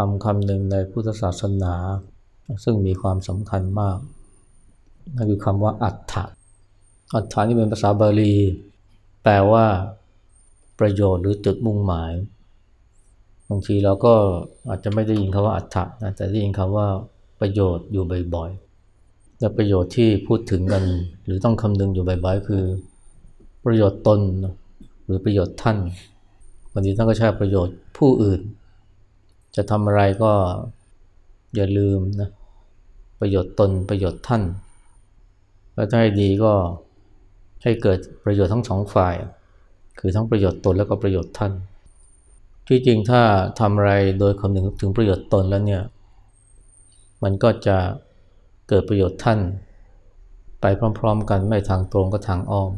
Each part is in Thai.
คำคำหนึ่งในพุทธศาสนา ซึ่งมีความสำคัญมาก นั่นคือคำว่าอัฏฐะอัฏฐานี่เป็นภาษาบาลี แปลว่า ประโยชน์หรือจุดมุ่งหมาย บางทีเราก็อาจจะไม่ได้ยินคำว่าอัฏฐะนะแต่ได้ยินคำว่าประโยชน์อยู่บ่อยๆ และประโยชน์ที่พูดถึงกัน หรือต้องคำนึงอยู่บ่อยๆ คือ ประโยชน์ตน หรือประโยชน์ท่านบางทีท่านก็ใช้ประโยชน์ผู้อื่น จะทำอะไรก็อย่าลืมนะประโยชน์ตนประโยชน์ท่านแล้วถ้าให้ดีก็ให้เกิดประโยชน์ทั้งสองฝ่าย คือทั้งประโยชน์ตนแล้วก็ประโยชน์ท่าน ที่จริงถ้าทำอะไรโดยคำนึงถึงประโยชน์ตนแล้วเนี่ย มันก็จะเกิดประโยชน์ท่าน ไปพร้อมๆ กันไม่ทางตรงก็ทางอ้อม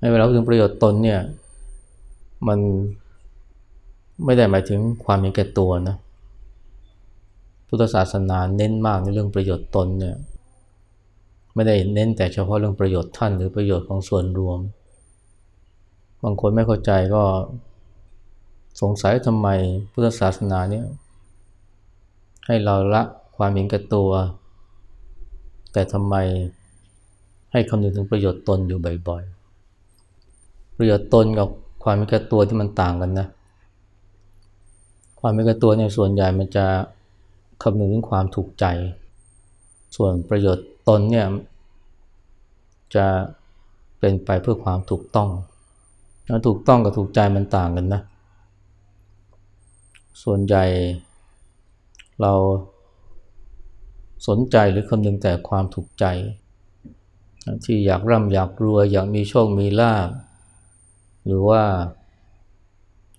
ในเวลาพูดถึงประโยชน์ตนเนี่ย มัน ไม่ได้หมายถึงความมีแก่ตัวนะ พุทธศาสนาเน้นมากในเรื่องประโยชน์ตนเนี่ย ไม่ได้เน้นแต่เฉพาะเรื่องประโยชน์ท่านหรือประโยชน์ของส่วนรวม บางคนไม่เข้าใจก็สงสัยทำไมพุทธศาสนาเนี่ยให้เราละความเห็นแก่ตัว แต่ทำไมให้คำนึงถึงประโยชน์ตนอยู่บ่อยๆ ประโยชน์ตนกับความเห็นแก่ตัวที่มันต่างกันนะ ความเห็นแก่ตัวเนี่ยส่วนใหญ่มันจะคำนึงถึงความถูกใจ ส่วนประโยชน์ตนเนี่ยจะเป็นไปเพื่อความถูกต้องแล้วถูกต้องกับถูกใจมันต่างกันนะ ส่วนใหญ่เราสนใจหรือคำนึงแต่ความถูกใจ ที่อยากร่ำอยากรวยอยากมีโชคมีลาภหรือว่า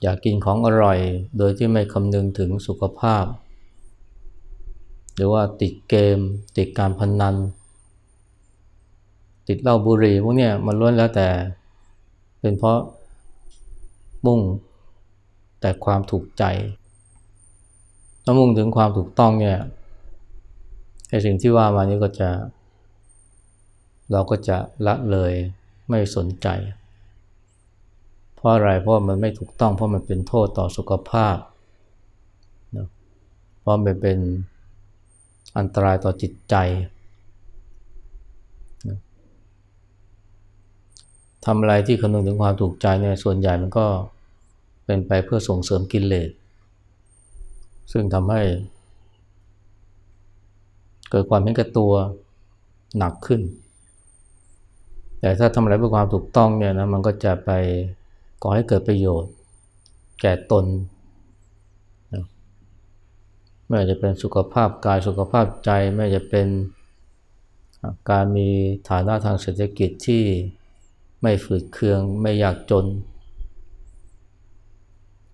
อยากกินของอร่อย โดยที่ไม่คำนึงถึงสุขภาพ หรือว่าติดเกม ติดการพนนัน ติดเหล้าบุหรี่พวกนี้มันล้วนแล้วแต่ เป็นเพราะมุ่งแต่ความถูกใจถ้ามุ่งถึงความถูกต้องเนี่ยไอ้สิ่งที่ว่ามานี้ก็จะ เราก็จะละเลยไม่สนใจ เพราะอะไรเพราะมันไม่ถูกต้องเพราะมันเป็นโทษต่อสุขภาพนะเพราะมันเป็นอันตรายต่อจิตใจทำอะไรที่คำนึงถึงความถูกใจเนี่ยส่วนใหญ่มันก็เป็นไปเพื่อส่งเสริมกิเลสซึ่งทำให้ เกิดความเห็นแก่ตัวหนักขึ้น แต่ถ้าทำอะไรเพื่อความถูกต้องเนี่ยนะมันก็จะไป ก่อให้เกิดประโยชน์ แก่ตนไม่ว่าจะเป็นสุขภาพกายสุขภาพใจไม่ว่าจะเป็นการมีฐานะทางเศรษฐกิจที่ไม่ฝืดเคืองไม่อยากจน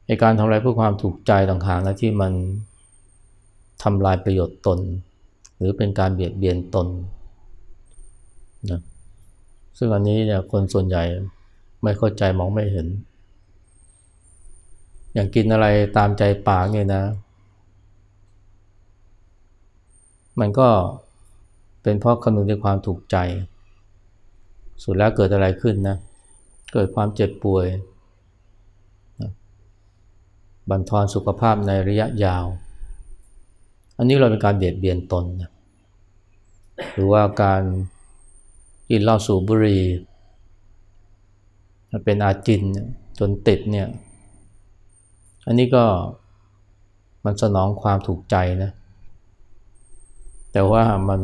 ในการทำอะไรเพื่อความถูกใจต่างๆและที่มันทำลายประโยชน์ตน หรือเป็นการเบียดเบียนตนนะซึ่งอันนี้เนี่ยคนส่วนใหญ่ ไม่เข้าใจมองไม่เห็น อย่างกินอะไรตามใจปากเนี่ยนะ มันก็เป็นเพราะคำนึงในความถูกใจ สุดแล้วเกิดอะไรขึ้นนะ เกิดความเจ็บป่วย บันทอนสุขภาพในระยะยาว อันนี้เราเป็นการเบียดเบียนตนนะหรือว่าการกินเหล้าสูบบุหรี่ เป็นอาจินจนติดเนี่ย อันนี้ก็มันสนองความถูกใจนะ แต่ว่ามัน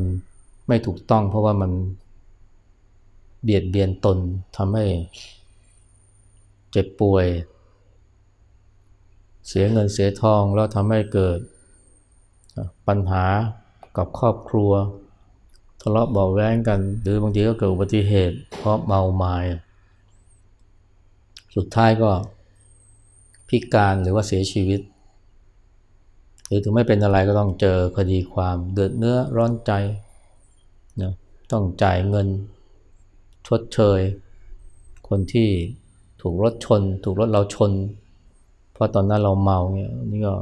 ไม่ถูกต้องเพราะว่ามันเบียดเบียนตนทำให้เจ็บป่วย เสียเงินเสียทอง แล้วทำให้เกิดปัญหากับครอบครัว ทะเลาะเบาแว้งกัน หรือบางทีก็เกิดอุบัติเหตุเพราะเมาไมา้ สุดท้ายก็พิการหรือว่าเสียชีวิต หรือถึงไม่เป็นอะไรก็ต้องเจอคดีความเดือดเนื้อร้อนใจนะต้องจ่ายเงินชดเชย คนที่ถูกรถชน ถูกรถเราชน เพราะตอนนั้นเราเมาเนี่ยนี่ก็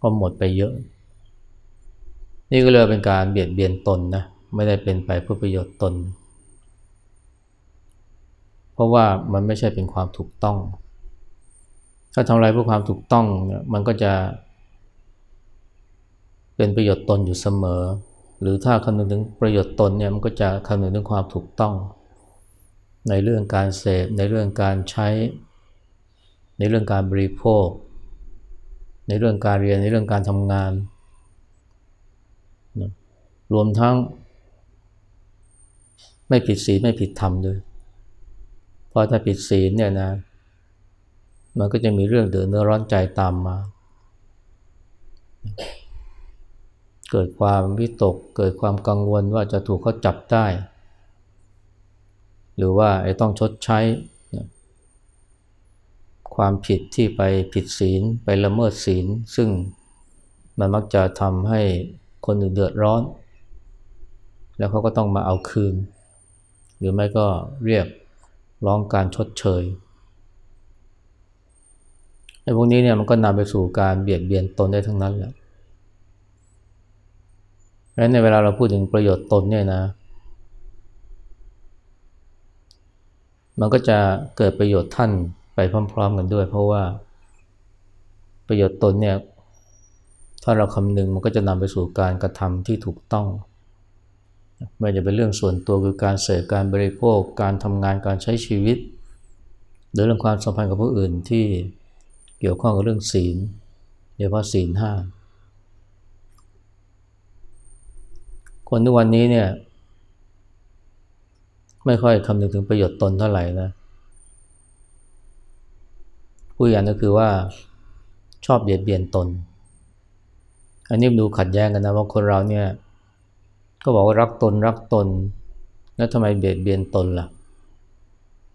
ก็หมดไปเยอะ นี่ก็เลยเป็นการเบียดเบียนตนนะไม่ได้เป็นไปเพื่อประโยชน์ตน เพราะว่ามันไม่ใช่เป็นความถูกต้อง ถ้าทำอะไรเพื่อความถูกต้องเนี่ยมันก็จะ เป็นประโยชน์ตนอยู่เสมอ หรือถ้าคำนึงถึงประโยชน์ตนเนี่ยมันก็จะคำนึงถึงความถูกต้อง ในเรื่องการเสพในเรื่องการใช้ ในเรื่องการบริโภค ในเรื่องการเรียนในเรื่องการทำงานรวมทั้ง ไม่ผิดศีลไม่ผิดธรรมด้วย เพราะถ้าผิดศีลเนี่ยนะ มันก็จะมีเรื่องเดือดเนื้อร้อนใจตามมา เกิดความวิตก เกิดความกังวลว่าจะถูกเขาจับได้ หรือว่าไอ้ต้องชดใช้ ความผิดที่ไปผิดศีลไปละเมิดศีล ซึ่งมันมักจะทำให้คนอื่นเดือดร้อน แล้วเขาก็ต้องมาเอาคืน หรือไม่ก็เรียก ร้องการชดเชยไอ้พวกนี้เนี่ยมันก็นำไปสู่การเบียดเบียนตนได้ทั้งนั้นแหละเพราะในเวลาเราพูดถึงประโยชน์ตนเนี่ยนะ มันก็จะเกิดประโยชน์ท่านไปพร้อม ๆ กันด้วย เพราะว่าประโยชน์ตนเนี่ย ถ้าเราคำนึงมันก็จะนำไปสู่การกระทำที่ถูกต้อง ไม่จะเป็นเรื่องส่วนตัวคือการเสพการบริโภค การทำงานการใช้ชีวิต หรือเรื่องความสัมพันธ์กับผู้อื่นที่เกี่ยวข้องกับเรื่องศีลโดยเฉพาะศีลห้าคนทุกวันนี้เนี่ยไม่ค่อยคำนึงถึงประโยชน์ตนเท่าไหร่นะผู้อย่างก็คือว่าชอบเบียดเบียนตน อันนี้ดูขัดแย้งกันนะว่าคนเราเนี่ย ก็บอกว่ารักตนรักตน แล้วทำไมเบียดเบียนตนล่ะ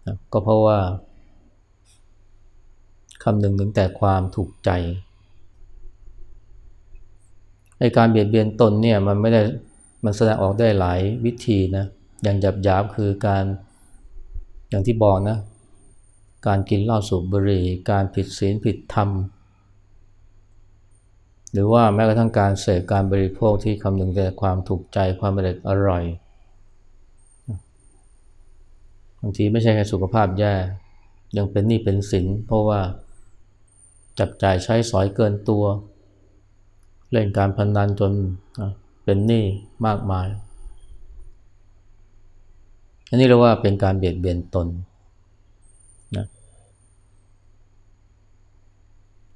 นะก็เพราะว่าคำหนึ่งถึงแต่ความถูกใจในการเบียดเบียนตนเนี่ยมันไม่ได้มันแสดงออกได้หลายวิธีนะอย่างหยาบหยาบคือการอย่างที่บอกนะ การกินเหล้าสูบบุหรี่ การผิดศีลผิดธรรม หรือว่าแม้กระทั่งการเสพการบริโภคที่คำนึงแต่ความถูกใจความอร่อยอร่อยบางทีไม่ใช่แค่สุขภาพแย่ ยังเป็นหนี้เป็นสินเพราะว่าจับจ่ายใช้สอยเกินตัว เล่นการพนนันจนเป็นหนี้มากมาย อันนี้เรียกว่าเป็นการเบียดเบียนตนนะ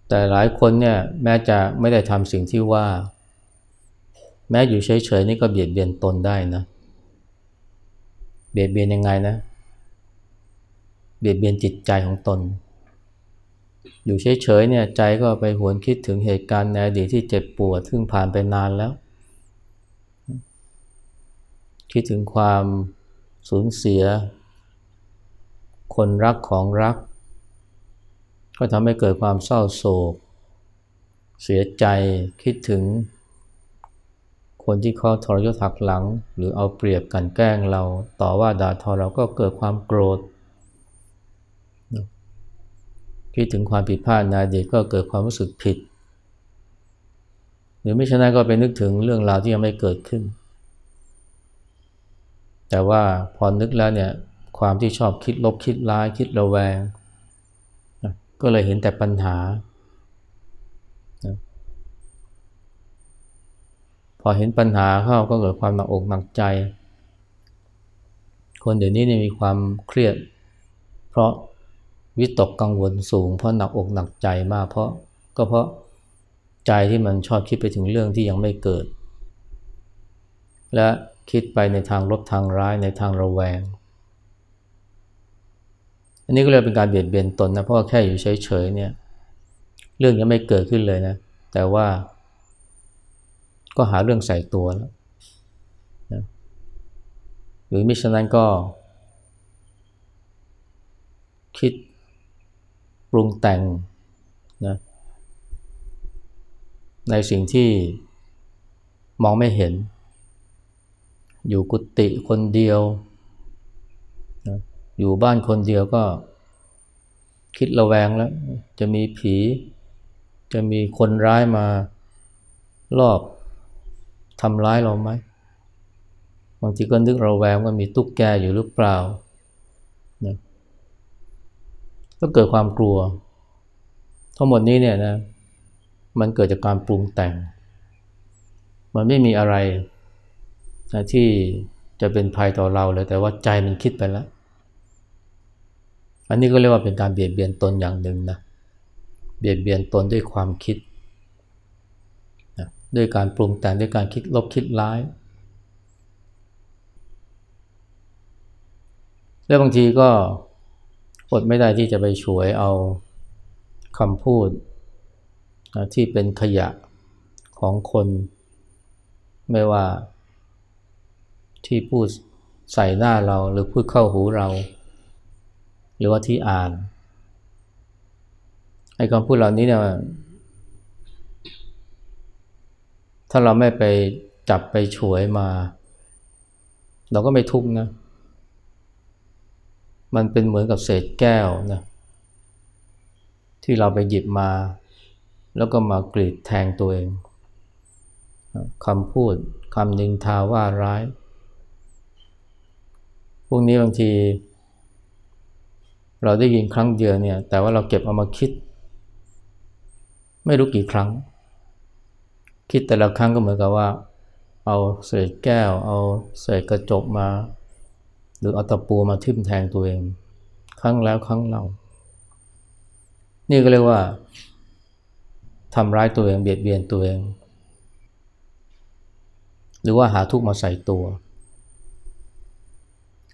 แต่หลายคนเนี่ยแม้จะไม่ได้ทำสิ่งที่ว่า แม้อยู่เฉยๆนี่ก็เบียดเบียนตนได้นะ เบียดเบียนยังไงนะ เบียดเบียนจิตใจของตน อยู่เฉยๆเนี่ยใจก็ไปหวนคิดถึงเหตุการณ์ในอดีตที่เจ็บปวดซึ่งผ่านไปนานแล้ว คิดถึงความสูญเสีย คนรักของรัก ก็ทำให้เกิดความเศร้าโศก เสียใจคิดถึง คนที่เขาทรยศหักหลัง หรือเอาเปรียบกันแกล้งเราต่อว่าด่าทอเราก็เกิดความโกรธ คิดถึงความผิดพลาดในอดีตก็เกิดความรู้สึกผิด หรือไม่ฉะนั้นก็ไปนึกถึงเรื่องราวที่ยังไม่เกิดขึ้น แต่ว่าพอนึกแล้วเนี่ยความที่ชอบคิดลบคิดร้ายคิดระแวง ก็เลยเห็นแต่ปัญหา พอเห็นปัญหาเข้าก็เกิดความหนักอกหนักใจ คนเดี๋ยวนี้เนี่ยมีความเครียด เพราะวิตกกังวลสูง เพราะหนักอกหนักใจมาก เพราะก็เพราะใจที่มันชอบคิดไปถึงเรื่องที่ยังไม่เกิด และคิดไปในทางลบทางร้ายในทางระแวง อันนี้ก็เลยเป็นการเบียดเบียนตนนะเพราะว่าแค่อยู่เฉยๆเนี่ยเรื่องยังไม่เกิดขึ้นเลยนะ แต่ว่า ก็หาเรื่องใส่ตัวแล้วนะหรือมิฉะนั้นก็ คิดปรุงแต่งนะในสิ่งที่มองไม่เห็น อยู่กุฏิคนเดียว อยู่บ้านคนเดียวก็คิดระแวงแล้ว จะมีผี จะมีคนร้ายมารอบทำร้ายเราไหมบางทีก็นึกระแวงว่ามีตุ๊กแกอยู่หรือเปล่านะก็เกิดความกลัว ทั้งหมดนี้เนี่ยนะมันเกิดจากการปรุงแต่ง มันไม่มีอะไรนะที่จะเป็นภัยต่อเราเลยแต่ว่าใจมันคิดไปแล้ว อันนี้ก็เรียกว่าเป็นการเบียดเบียนตนอย่างหนึ่งนะ เบียดเบียนตนด้วยความคิดนะด้วยการปรุงแต่งด้วยการคิดลบคิดร้าย แล้วบางทีก็อดไม่ได้ที่จะไปฉวยเอาคำพูดนะที่เป็นขยะของคน ไม่ว่าที่พูดใส่หน้าเราหรือพูดเข้าหูเรา รือว่าที่อ่านไอ้คำพูดเหล่านี้เนี่ยถ้าเราไม่ไปจับไปฉวยมา เราก็ไม่ทุกข์นะ มันเป็นเหมือนกับเศษแก้วนะที่เราไปหยิบมา แล้วก็มากรีดแทงตัวเองคำพูดคำนินทาว่าร้าย พวกนี้บางที เราได้ยินครั้งเดียวเนี่ยแต่ว่าเราเก็บเอามาคิด ไม่รู้กี่ครั้ง คิดแต่ละครั้งก็เหมือนกับว่า เอาเศษแก้ว เอาเศษกระจกมา หรือเอาตะปูมาทิ่มแทงตัวเอง ครั้งแล้วครั้งเล่า นี่ก็เรียกว่าทำร้ายตัวเองเบียดเบียนตัวเอง หรือว่าหาทุกข์มาใส่ตัว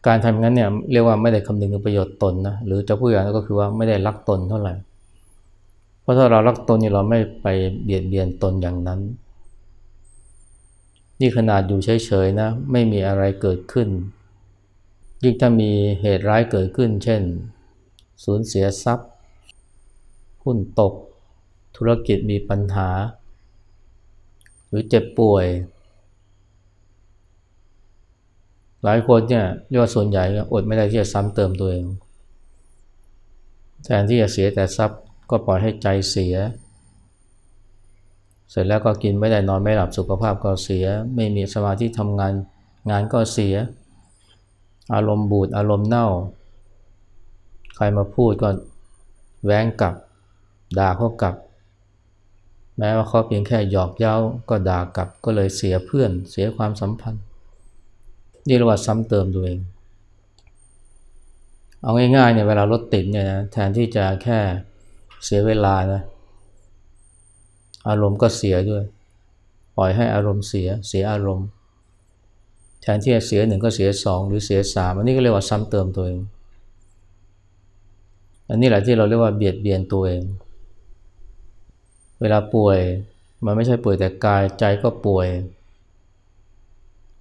การทำงั้นเนี่ยเรียกว่าไม่ได้คำนึงถึงประโยชน์ตนนะหรือจะพูดอย่างนั้นก็คือว่าไม่ได้รักตนเท่าไหร่ เพราะถ้าเรารักตนนี่เราไม่ไปเบียดเบียนตนอย่างนั้น นี่ขนาดอยู่เฉยๆนะไม่มีอะไรเกิดขึ้น ยิ่งถ้ามีเหตุร้ายเกิดขึ้น เช่น สูญเสียทรัพย์ หุ้นตก ธุรกิจมีปัญหา หรือเจ็บป่วย หลายคนเนี่ยเรียกว่าส่วนใหญ่อดไม่ได้ที่จะซ้ำเติมตัวเอง แทนที่จะเสียแต่ทรัพย์ก็ปล่อยให้ใจเสีย เสร็จแล้วก็กินไม่ได้นอนไม่หลับสุขภาพก็เสีย ไม่มีสมาธิทำงานงานก็เสีย อารมณ์บูดอารมณ์เน่า ใครมาพูดก็แว้งกลับ ด่าเขากลับ แม้ว่าเขาเพียงแค่หยอกเย้าก็ด่ากลับก็เลยเสียเพื่อนเสียความสัมพันธ์ นี่เรียกว่าซ้ำเติมตัวเอง เอาง่ายๆเนี่ยเวลารถติดเนี่ยนะแทนที่จะแค่เสียเวลานะอารมณ์ก็เสียด้วย ปล่อยให้อารมณ์เสียเสียอารมณ์ แทนที่จะเสียหนึ่งก็เสียสองหรือเสียสามอันนี้ก็เรียกว่าซ้ำเติมตัวเอง อันนี้แหละที่เราเรียกว่าเบียดเบียนตัวเอง เวลาป่วยมันไม่ใช่ป่วยแต่กายใจก็ป่วย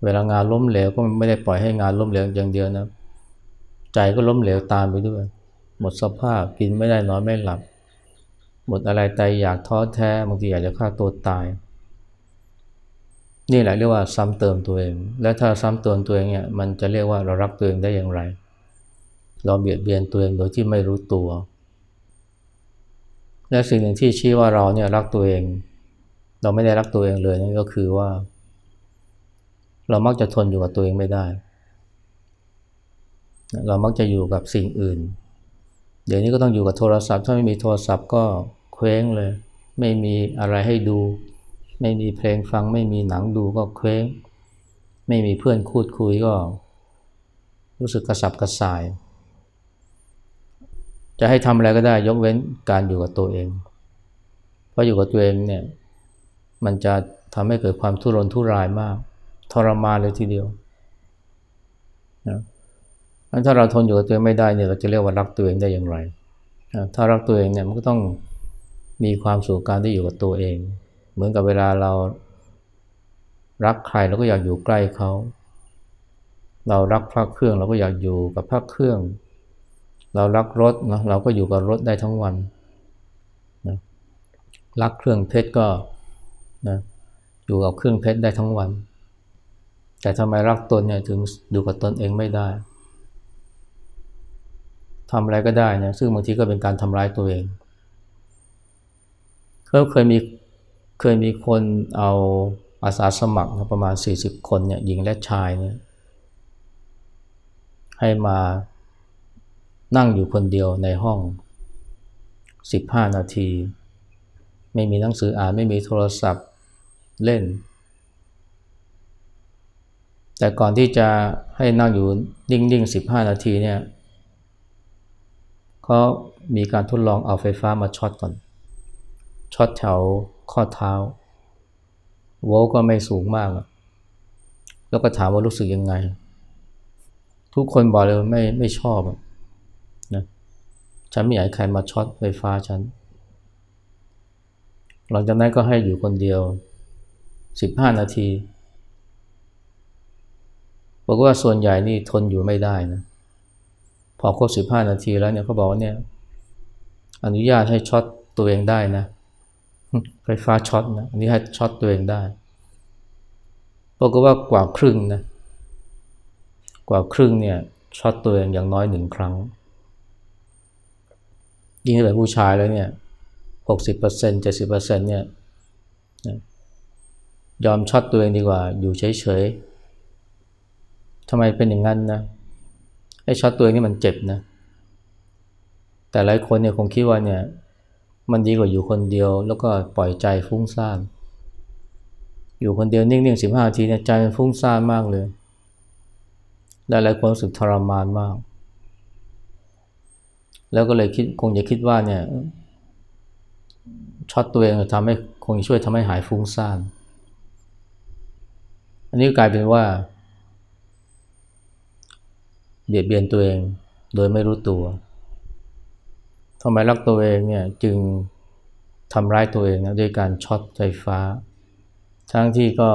เวลางานล้มเหลวก็ไม่ได้ปล่อยให้งานล้มเหลวอย่างเดียวนะ ใจก็ล้มเหลวตามไปด้วย หมดสภาพกินไม่ได้นอนไม่หลับ หมดอะไรใจอยากท้อแท้บางทีอยากจะฆ่าตัวตาย นี่แหละเรียกว่าซ้ำเติมตัวเอง และถ้าซ้ำเติมตัวเองเนี่ยมันจะเรียกว่าเรารักตัวเองได้อย่างไร เราเบียดเบียนตัวเองโดยที่ไม่รู้ตัว และสิ่งหนึ่งที่ชี้ว่าเราเนี่ยรักตัวเอง เราไม่ได้รักตัวเองเลยนั่นก็คือว่า เรามักจะทนอยู่กับตัวเองไม่ได้ เรามักจะอยู่กับสิ่งอื่น เดี๋ยวนี้ก็ต้องอยู่กับโทรศัพท์ ถ้าไม่มีโทรศัพท์ก็เคว้งเลย ไม่มีอะไรให้ดู ไม่มีเพลงฟัง ไม่มีหนังดูก็เคว้ง ไม่มีเพื่อนคูดคุยก็ รู้สึกกระสับกระส่าย จะให้ทำอะไรก็ได้ยกเว้นการอยู่กับตัวเอง เพราะอยู่กับตัวเองเนี่ยมันจะทำให้เกิดความทุรนทุรายมาก ทรมานเลยทีเดียวนะถ้าเราทนอยู่กับตัวเองไม่ได้เนี่ยเราจะเรียกว่ารักตัวเองได้อย่างไรถ้ารักตัวเองเนี่ยมันก็ต้องมีความสุขการที่อยู่กับตัวเอง เหมือนกับเวลาเรารักใครเราก็อยากอยู่ใกล้เขา เรารักพระเครื่องเราก็อยากอยู่กับพระเครื่อง เรารักรถนะเราก็อยู่กับรถได้ทั้งวันนะรักเครื่องเพชรก็นะอยู่กับเครื่องเพชรได้ทั้งวัน แต่ทำไมรักตนเนี่ยถึงอยู่กับตนเองไม่ได้ทำอะไรก็ได้เนะซึ่งบางทีก็เป็นการทำร้ายตัวเองเขาเคยมีเคยมีคนเอาอาสาสมัครประมาณ 40 คนเนี่ยหญิงและชายเนี่ยให้มานั่งอยู่คนเดียวในห้อง 15 นาที ไม่มีหนังสืออ่านไม่มีโทรศัพท์เล่น แต่ก่อนที่จะให้นั่งอยู่นิ่งๆ 15 นาทีเนี่ยเขามีการทดลองเอาไฟฟ้ามาช็อตก่อน ช็อตแถวข้อเท้า โวลก็ไม่สูงมาก แล้วก็ถามว่ารู้สึกยังไง ทุกคนบอกเลยไม่ไม่ชอบนะฉันไม่อยากให้ใครมาช็อตไฟฟ้าฉัน หลังจากนั้นก็ให้อยู่คนเดียว 15 นาที บอกว่าส่วนใหญ่นี่ทนอยู่ไม่ได้นะพอครบ15นาทีแล้วเนี่ยเขาบอกว่าเนี่ย อนุญาตให้ช็อตตัวเองได้นะไฟฟ้าช็อตนะอันนี้ให้ช็อตตัวเองได้บอกว่ากว่าครึ่งนะกว่าครึ่งเนี่ยช็อตตัวเองอย่างน้อยหนึ่งครั้ง ยิ่งเป็นผู้ชายแล้วเนี่ยหกสิบเปอร์เซ็นต์เจ็ดสิบเปอร์เซ็นต์เนี่ยยอมช็อตตัวเองดีกว่า อยู่เฉยๆ ทำไมเป็นอย่างนั้นนะไอ้ช็อตตัวเองนี่มันเจ็บนะ แต่หลายคนเนี่ยคงคิดว่าเนี่ย มันดีกว่าอยู่คนเดียว แล้วก็ปล่อยใจฟุ้งซ่านอยู่คนเดียวนิ่งๆสิบห้าทีเนี่ยใจมันฟุ้งซ่านมากเลยและหลายคนรู้สึกทรมานมาก แล้วก็เลยคิดคงจะคิดว่าเนี่ยช็อตตัวเองทำให้คงช่วยทำให้หายฟุ้งซ่าน อันนี้กลายเป็นว่า เบียดเบียนตัวเองโดยไม่รู้ตัวทำไมรักตัวเองเนี่ยจึงทำร้ายตัวเองนะด้วยการช็อตไฟฟ้า ทั้งที่ก็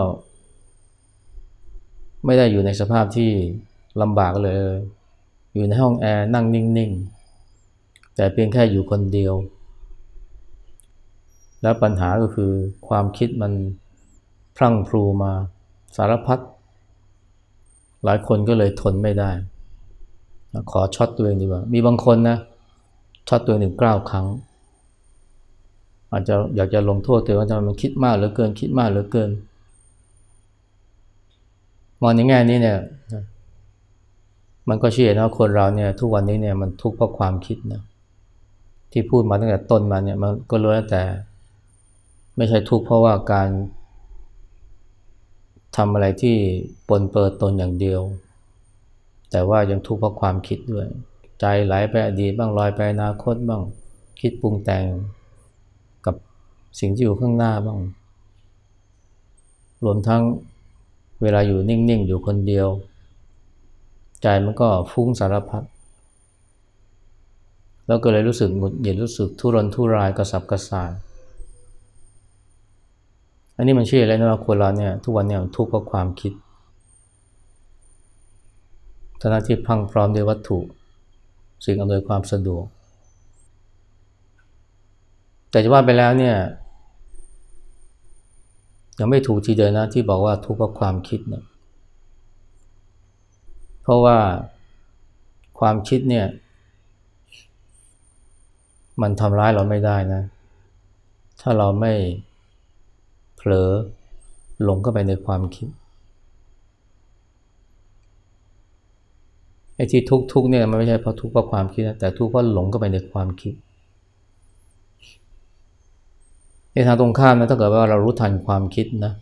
ไม่ได้อยู่ในสภาพที่ลำบากเลย อยู่ในห้องแอร์นั่งนิ่ง ๆ แต่เพียงแค่อยู่คนเดียว แล้วปัญหาก็คือความคิดมันพรั่งพรูมาสารพัดหลายคนก็เลยทนไม่ได้ ขอช็อตตัวเองดีกว่า มีบางคนนะช็อตตัวเองร้อยเก้าครั้ง อาจจะอยากจะลงโทษตัวเองว่าทำไมมันคิดมากเหลือเกิน คิดมากเหลือเกิน มองในแง่นี้เนี่ย มันก็เชื่อนะคนเราเนี่ย ทุกวันนี้เนี่ยมันทุกข์เพราะความคิดนะที่พูดมาตั้งแต่ต้นมาเนี่ย มันก็รู้แล้วแต่ ไม่ใช่ทุกข์เพราะว่าการทำอะไรที่ปนเปิดตนอย่างเดียว แต่ว่ายังทุกข์เพราะความคิดด้วย ใจไหลไปอดีตบ้างลอยไปอนาคตบ้างคิดปรุงแต่งกับสิ่งที่อยู่ข้างหน้าบ้าง รวมทั้งเวลาอยู่นิ่ง ๆ อยู่คนเดียว ใจมันก็ฟุ้งสารพัดแล้วก็เลยรู้สึกหงุดหงิดรู้สึกทุรนทุรายกระสับกระส่าย อันนี้มันเชื่ออะไรนะว่าคนเราเนี่ยทุกวันเนี่ยทุกข์เพราะความคิด ทนาที่พังพร้อมด้วยวัตถุ สิ่งอำนวยความสะดวก แต่จะว่าไปแล้วเนี่ยยังไม่ถูกทีเดียวนะที่บอกว่าทุกข์เพราะความคิดเนี่ยเพราะว่าความคิดเนี่ยมันทำร้ายเราไม่ได้นะ ถ้าเราไม่เผลอหลงเข้าไปในความคิด ไอ้ที่ทุกทุกเนี่ยมันไม่ใช่เพราะทุกเพราะความคิดนะแต่ทุกเพราะหลงเข้าไปในความคิดในทางตรงข้ามนะถ้าเกิดว่าเรารู้ทันความคิดนะ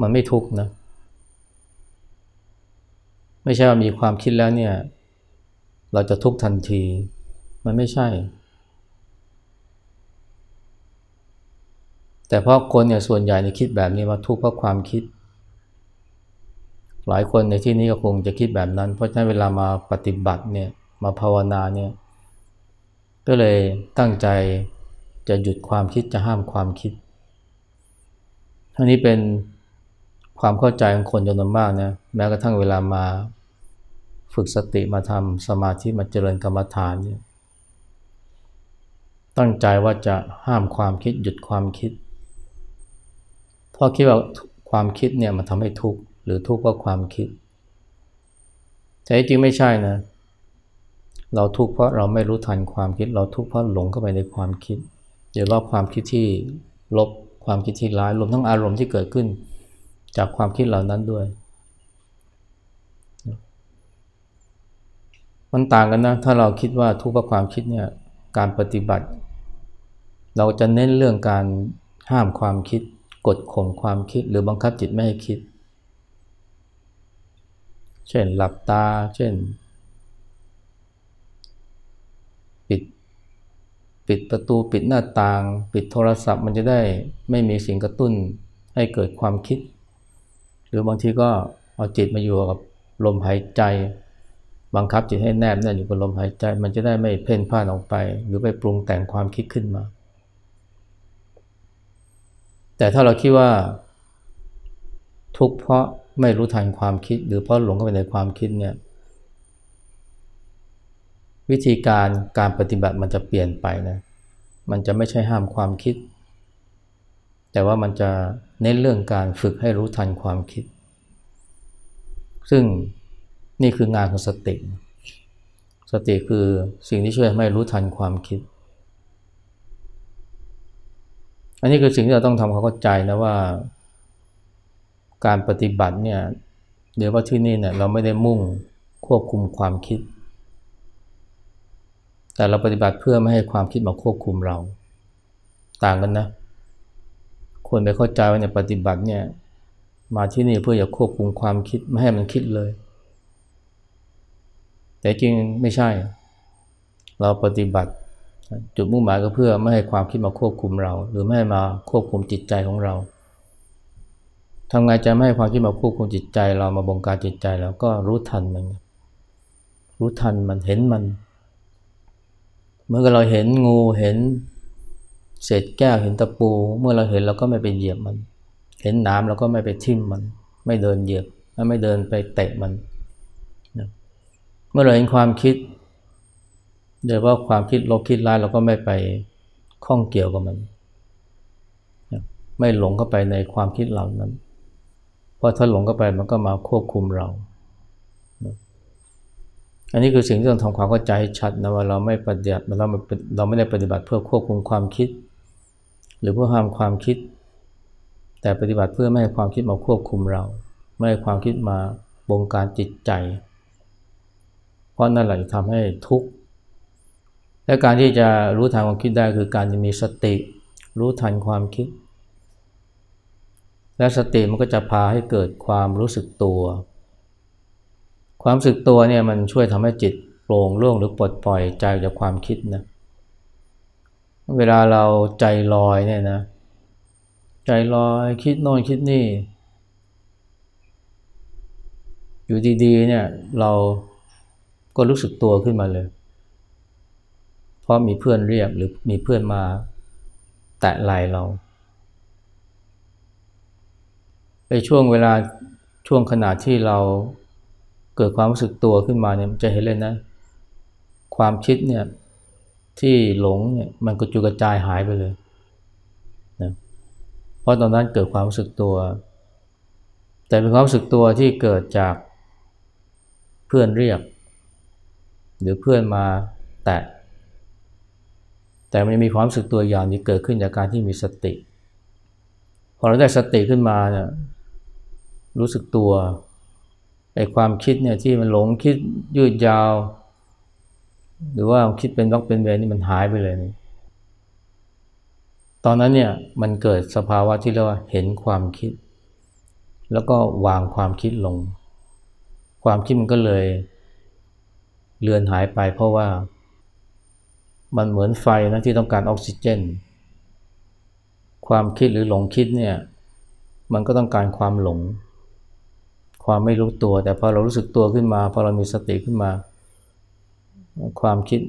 มันไม่ทุกนะ ไม่ใช่ว่ามีความคิดแล้วเนี่ย เราจะทุกทันที มันไม่ใช่ แต่เพราะคนเนี่ยส่วนใหญ่ในคิดแบบนี้ว่าทุกข์เพราะความคิด หลายคนในที่นี้ก็คงจะคิดแบบนั้น เพราะฉะนั้นเวลามาปฏิบัติเนี่ยมาภาวนาเนี่ยก็เลยตั้งใจจะหยุดความคิดจะห้ามความคิดทั้งนี้เป็นความเข้าใจของคนจำนวนมากนะแม้กระทั่งเวลามาฝึกสติมาทำสมาธิมาเจริญกรรมฐานเนี่ยตั้งใจว่าจะห้ามความคิดหยุดความคิดเพราะคิดว่าความคิดเนี่ยมันทำให้ทุกข์ หรือทุกข์เพราะความคิด แต่จริงไม่ใช่นะ เราทุกข์เพราะเราไม่รู้ทันความคิด เราทุกข์เพราะหลงเข้าไปในความคิดเดี๋ยวว่าความคิดที่ลบความคิดที่ร้ายรวมทั้งอารมณ์ที่เกิดขึ้น จากความคิดเหล่านั้นด้วย มันต่างกันนะ ถ้าเราคิดว่าทุกข์เพราะความคิดเนี่ยการปฏิบัติ เราจะเน้นเรื่องการห้ามความคิดกดข่มความคิดหรือบังคับจิตไม่ให้คิด เช่นหลับตา เช่น ปิด ปิดประตูปิดหน้าต่าง ปิดโทรศัพท์มันจะได้ไม่มีสิ่งกระตุ้นให้เกิดความคิด หรือบางทีก็เอาจิตมาอยู่กับลมหายใจ บังคับจิตให้แนบแน่นอยู่กับลมหายใจ มันจะได้ไม่เพ่นพ่านออกไป หรือไปปรุงแต่งความคิดขึ้นมา แต่ถ้าเราคิดว่า ทุกเพราะ ไม่รู้ทันความคิด หรือเพราะหลงเข้าไปในความคิดเนี่ยวิธีการการปฏิบัติมันจะเปลี่ยนไปนะมันจะไม่ใช่ห้ามความคิด แต่ว่ามันจะเน้นเรื่องการฝึกให้รู้ทันความคิด ซึ่งนี่คืองานของสติ สติคือสิ่งที่ช่วยให้รู้ทันความคิด อันนี้คือสิ่งที่เราต้องทำความเข้าใจนะว่า การปฏิบัติเนี่ยเดี๋ยวว่าที่นี่เนี่ยเราไม่ได้มุ่งควบคุมความคิด แต่เราปฏิบัติเพื่อไม่ให้ความคิดมาควบคุมเรา ต่างกันนะควรไปเข้าใจว่าเนี่ยปฏิบัติเนี่ยมาที่นี่เพื่อจะควบคุมความคิดไม่ให้มันคิดเลย แต่จริงไม่ใช่ เราปฏิบัติจุดมุ่งหมายก็เพื่อไม่ให้ความคิดมาควบคุมเรา หรือไม่ให้มาควบคุมจิตใจของเรา ทำไงจะไม่ให้ความคิดมาควบคุมจิตใจเรามาบงการจิตใจแล้วก็รู้ทันมัน รู้ทันมันเห็นมัน เมื่อเราเห็นงูเห็นเศษแก้วเห็นตะปู เมื่อเราเห็นเราก็ไม่ไปเหยียบมัน เห็นน้ำเราก็ไม่ไปทิ่มมัน ไม่เดินเหยียบไม่เดินไปเตะมันเมื่อเราเห็นความคิดโดยว่าความคิดลบคิดร้ายเราก็ไม่ไปข้องเกี่ยวกับมัน ไม่หลงเข้าไปในความคิดเหล่านั้น เพราะถ้าหลงเข้าไปมันก็มาควบคุมเรา อันนี้คือสิ่งที่ต้องทำความเข้าใจชัดนะว่าเราไม่ปฏิบัติเราเราไม่ได้ปฏิบัติเพื่อควบคุมความคิด หรือเพื่อห้ามความคิด แต่ปฏิบัติเพื่อไม่ให้ความคิดมาควบคุมเรา ไม่ให้ความคิดมาบงการจิตใจ เพราะนั่นแหละทำให้ทุกข์และการที่จะรู้ทันความคิดได้คือการจะมีสติ รู้ทันความคิด และสติมันก็จะพาให้เกิดความรู้สึกตัว ความรู้สึกตัวเนี่ยมันช่วยทำให้จิตโปร่งโล่งหรือปลดปล่อยใจจากความคิดนะเวลาเราใจลอยเนี่ยนะ ใจลอยคิดโน่นคิดนี่ อยู่ดีๆเนี่ยเราก็รู้สึกตัวขึ้นมาเลย เพราะมีเพื่อนเรียกหรือมีเพื่อนมาแตะไหลเรา ไปช่วงเวลาช่วงขณะที่เราเกิดความรู้สึกตัวขึ้นมาเนี่ยจะเห็นเลยนะ ความคิดเนี่ยที่หลงเนี่ยมันก็จุกระจายหายไปเลยนะเพราะตอนนั้นเกิดความรู้สึกตัว แต่เป็นความรู้สึกตัวที่เกิดจากเพื่อนเรียก หรือเพื่อนมาแตะ แต่มันมีความรู้สึกตัวอย่างที่เกิดขึ้นจากการที่มีสติ พอเราได้สติขึ้นมาเนี่ย รู้สึกตัวไอ้ความคิดเนี่ยที่มันหลงคิดยืดยาว หรือว่าคิดเป็นวักเป็นเวนี่มันหายไปเลยนี่ตอนนั้นเนี่ยมันเกิดสภาวะที่เรียกว่าเห็นความคิด แล้วก็วางความคิดลง ความคิดมันก็เลยเลือนหายไปเพราะว่ามันเหมือนไฟนะที่ต้องการออกซิเจน ความคิดหรือหลงคิดเนี่ยมันก็ต้องการความหลง ความไม่รู้ตัว แต่พอเรารู้สึกตัวขึ้นมาพอเรามีสติขึ้นมา ความคิด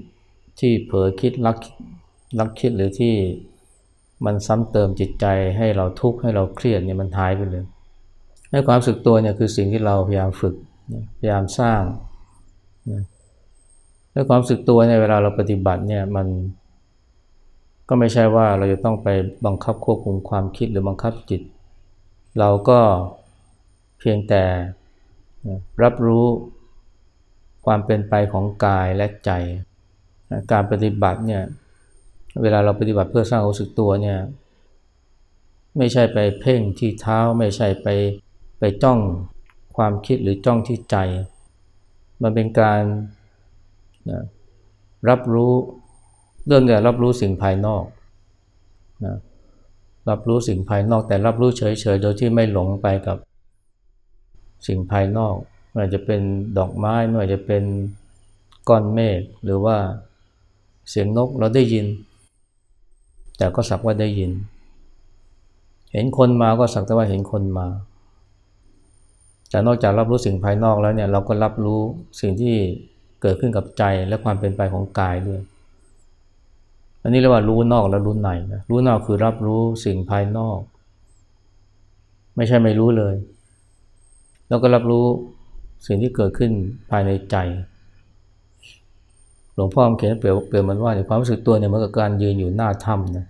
ที่เผลอคิดรักรักคิดหรือที่มันซ้ำเติมจิตใจให้เราทุกข์ให้เราเครียดเนี่ยมันหายไปเลยให้ความสึกตัวเนี่ยคือสิ่งที่เราพยายามฝึกพยายามสร้างและความสึกตัวในเวลาเราปฏิบัติเนี่ยมันก็ไม่ใช่ว่าเราจะต้องไปบังคับควบคุมความคิดหรือบังคับจิต เราก็ เพียงแต่รับรู้ความเป็นไปของกายและใจ การปฏิบัติเนี่ยเวลาเราปฏิบัติเพื่อสร้างความสึกตัวเนี่ยไม่ใช่ไปเพ่งที่เท้าไม่ใช่ไปไปจ้องความคิดหรือจ้องที่ใจ มันเป็นการรับรู้เริ่มจากรับรู้สิ่งภายนอกนะรับรู้สิ่งภายนอกแต่รับรู้เฉยๆโดยที่ไม่หลงไปกับ สิ่งภายนอกไม่ว่าจะเป็นดอกไม้ไม่ว่าจะเป็นก้อนเมฆหรือว่าเสียงนกเราได้ยิน แต่ก็สักว่าได้ยิน เห็นคนมาก็สักแต่ว่าเห็นคนมา แต่นอกจากรับรู้สิ่งภายนอกแล้วเนี่ยเราก็รับรู้สิ่งที่เกิดขึ้นกับใจและความเป็นไปของกายด้วยอันนี้เรียกว่ารู้นอกและรู้ในนะรู้นอกคือรับรู้สิ่งภายนอก ไม่ใช่ไม่รู้เลย แล้วก็รับรู้สิ่งที่เกิดขึ้นภายในใจ หลวงพ่อเขียนเปรียบเปรียบมันว่าในความรู้สึกตัวเนี่ยเหมือนกับการยืนอยู่หน้าถ้ำนะ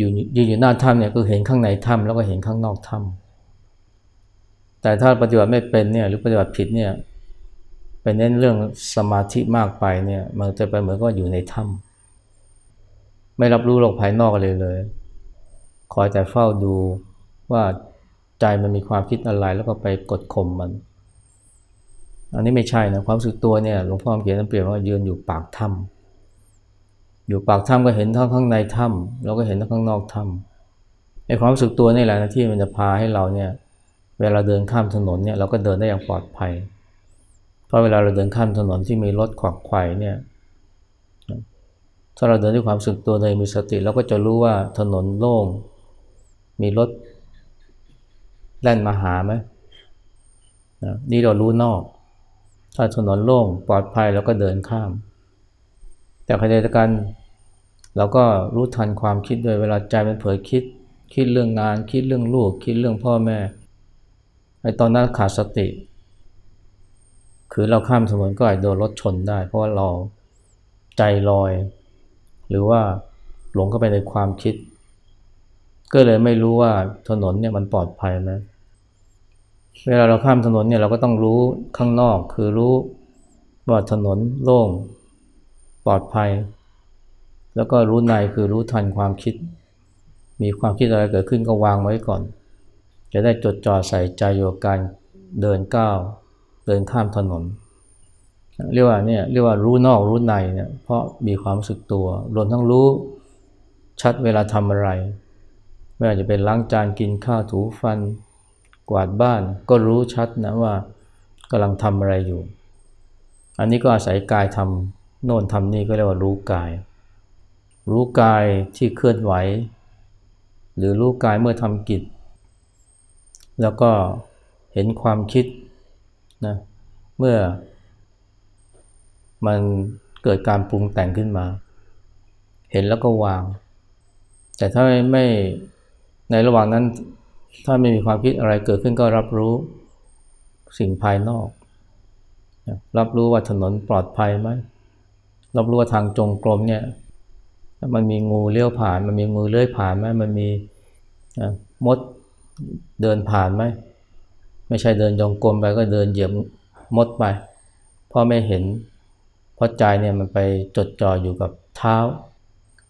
ยืนยืนอยู่หน้าถ้ำเนี่ยคือเห็นข้างในถ้ำแล้วก็เห็นข้างนอกถ้ำแต่ถ้าปฏิบัติไม่เป็นเนี่ยหรือปฏิบัติผิดเนี่ยไปเน้นเรื่องสมาธิมากไปเนี่ยมันจะไปเหมือนก็อยู่ในถ้ำไม่รับรู้โลกภายนอกเลยเลย คอยแต่เฝ้าดูว่า ใจมันมีความคิดอะไรแล้วก็ไปกดข่มมัน อันนี้ไม่ใช่นะความสึกตัวเนี่ยหลวงพ่อเขียนเปรียบว่ายืนอยู่ปากถ้ำอยู่ปากถ้ำก็เห็นทั้งข้างในถ้ำแล้วก็เห็นทั้งข้างนอกถ้ำไอ้ความสึกตัวนี่แหละนะที่มันจะพาให้เราเนี่ยเวลาเดินข้ามถนนเนี่ยเราก็เดินได้อย่างปลอดภัย เพราะเวลาเราเดินข้ามถนนที่มีรถขวักไขว่เนี่ยถ้าเราเดินด้วยความสึกตัวเลยมีสติเราก็จะรู้ว่าถนนโล่งมีรถ แล่นมาหาไหมนะนี่เรารู้นอก ถ้าถนนโล่งปลอดภัยเราก็เดินข้าม แต่ขณะเดียวกันเราก็รู้ทันความคิดด้วยเวลาใจมันเผลอคิด คิดเรื่องงาน คิดเรื่องลูก คิดเรื่องพ่อแม่ไอ้ตอนนั้นขาดสติ คือเราข้ามถนนก็อาจโดนรถชนได้ เพราะว่าเราใจลอย หรือว่าหลงเข้าไปในความคิด ก็เลยไม่รู้ว่าถนนเนี่ยมันปลอดภัยไหม เวลาเราข้ามถนนเนี่ยเราก็ต้องรู้ข้างนอก คือรู้ว่าถนนโล่ง ปลอดภัย แล้วก็รู้ในคือรู้ทันความคิด มีความคิดอะไรเกิดขึ้นก็วางไว้ก่อน จะได้จดจ่อใส่ใจอยู่กับการเดินก้าวเดินข้ามถนน เรียกว่าเนี่ยเรียกว่ารู้นอกรู้ในเนี่ยเพราะมีความรู้สึกตัวรวมทั้งรู้ชัดเวลาทำอะไร ไม่ว่าจะเป็นล้างจานกินข้าวถูฟัน กวาดบ้านก็รู้ชัดนะว่ากำลังทำอะไรอยู่ อันนี้ก็อาศัยกายทำโน่นทำนี่ก็เรียกว่ารู้กาย รู้กายที่เคลื่อนไหว หรือรู้กายเมื่อทำกิจ แล้วก็เห็นความคิดนะเมื่อ มันเกิดการปรุงแต่งขึ้นมา เห็นแล้วก็วาง แต่ถ้าไม่ในระหว่างนั้น ถ้าไม่มีความคิดอะไรเกิดขึ้นก็รับรู้สิ่งภายนอก รับรู้ว่าถนนปลอดภัยไหมรับรู้ว่าทางจงกรมเนี่ยมันมีงูเลี้ยวผ่าน มันมีงูเลื้อยผ่านไหมมันมีมดเดินผ่านไหมไม่ใช่เดินจงกรมไปก็เดินเหยียบมดไปเพราะไม่เห็นเพราะใจเนี่ยมันไปจดจ่ออยู่กับเท้า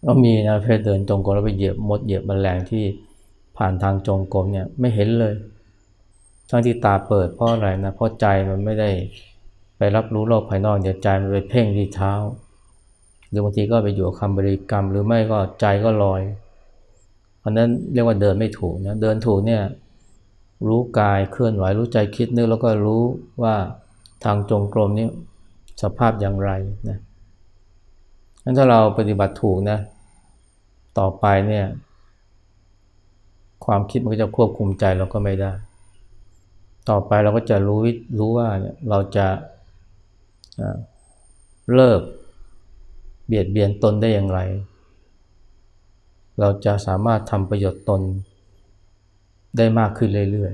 ก็มีนะเพศเดินจงกรมแล้วไปเหยียบมดเหยียบแมลงที่ ผ่านทางจงกรมเนี่ยไม่เห็นเลยทั้งที่ตาเปิดเพราะอะไรนะเพราะใจมันไม่ได้ไปรับรู้โลกภายนอกเดี๋ยวใจมันไปเพ่งที่เท้า หรือบางทีก็ไปอยู่กับคำบริกรรม หรือไม่ก็ใจก็ลอย เพราะนั้นเรียกว่าเดินไม่ถูกนะเดินถูกเนี่ยรู้กายเคลื่อนไหวรู้ใจคิดนึกแล้วก็รู้ว่าทางจงกรมนี้สภาพอย่างไรนะนั้นถ้าเราปฏิบัติถูกนะต่อไปเนี่ย ความคิดมันก็จะควบคุมใจเราก็ไม่ได้ ต่อไปเราก็จะรู้รู้ว่าเนี่ยเราจะเลิกเบียดเบียนตนได้อย่างไร เราจะสามารถทำประโยชน์ตนได้มากขึ้นเรื่อย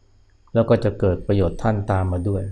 ๆ แล้วก็จะเกิดประโยชน์ท่านตามมาด้วย